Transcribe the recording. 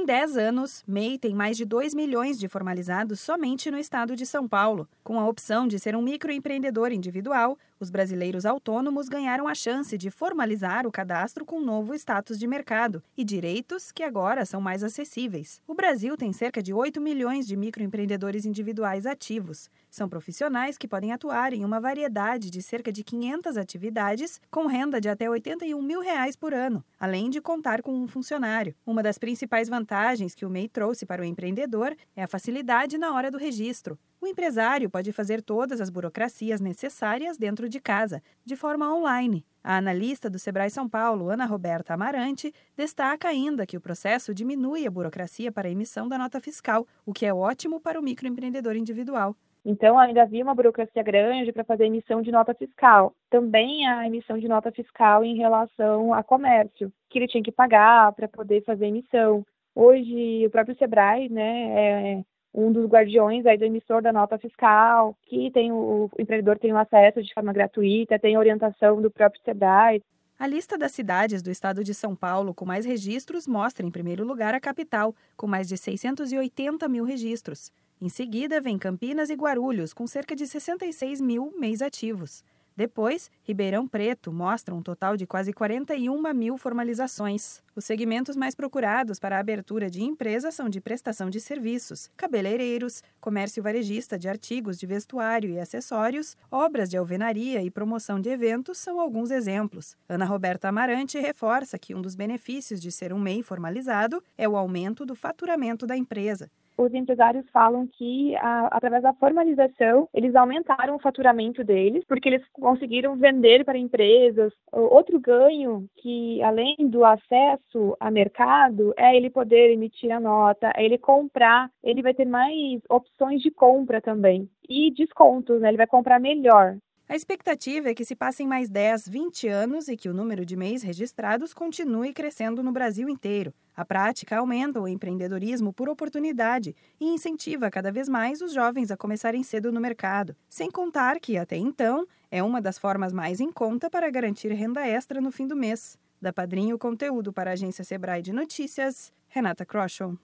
Em 10 anos, MEI tem mais de 2 milhões de formalizados somente no estado de São Paulo. Com a opção de ser um microempreendedor individual, os brasileiros autônomos ganharam a chance de formalizar o cadastro com novo status de mercado e direitos que agora são mais acessíveis. O Brasil tem cerca de 8 milhões de microempreendedores individuais ativos. São profissionais que podem atuar em uma variedade de cerca de 500 atividades com renda de até 81 mil reais por ano, além de contar com um funcionário. Uma das principais vantagens que o MEI trouxe para o empreendedor é a facilidade na hora do registro. O empresário pode fazer todas as burocracias necessárias dentro de casa, de forma online. A analista do Sebrae São Paulo, Ana Roberta Amarante, destaca ainda que o processo diminui a burocracia para a emissão da nota fiscal, o que é ótimo para o microempreendedor individual. Então, ainda havia uma burocracia grande para fazer emissão de nota fiscal. Também a emissão de nota fiscal em relação a comércio, que ele tinha que pagar para poder fazer emissão. Hoje, o próprio Sebrae, né, é um dos guardiões aí do emissor da nota fiscal, que tem o, o empreendedor tem o acesso de forma gratuita, tem orientação do próprio Sebrae. A lista das cidades do estado de São Paulo com mais registros mostra, em primeiro lugar, a capital, com mais de 680 mil registros. Em seguida, vem Campinas e Guarulhos, com cerca de 66 mil mês ativos. Depois, Ribeirão Preto mostra um total de quase 41 mil formalizações. Os segmentos mais procurados para a abertura de empresas são de prestação de serviços, cabeleireiros, comércio varejista de artigos de vestuário e acessórios, obras de alvenaria e promoção de eventos são alguns exemplos. Ana Roberta Amarante reforça que um dos benefícios de ser um MEI formalizado é o aumento do faturamento da empresa os empresários falam que, a, através da formalização, eles aumentaram o faturamento deles, porque eles conseguiram vender para empresas. Outro ganho, que além do acesso a mercado, é ele poder emitir a nota, é ele comprar, ele vai ter mais opções de compra também. E descontos, né? Ele vai comprar melhor. A expectativa é que se passem mais 10, 20 anos e que o número de MEIs registrados continue crescendo no Brasil inteiro. A prática aumenta o empreendedorismo por oportunidade e incentiva cada vez mais os jovens a começarem cedo no mercado, sem contar que, até então, é uma das formas mais em conta para garantir renda extra no fim do mês. Da Padrinho Conteúdo para a agência Sebrae de Notícias, Renata Kroschel.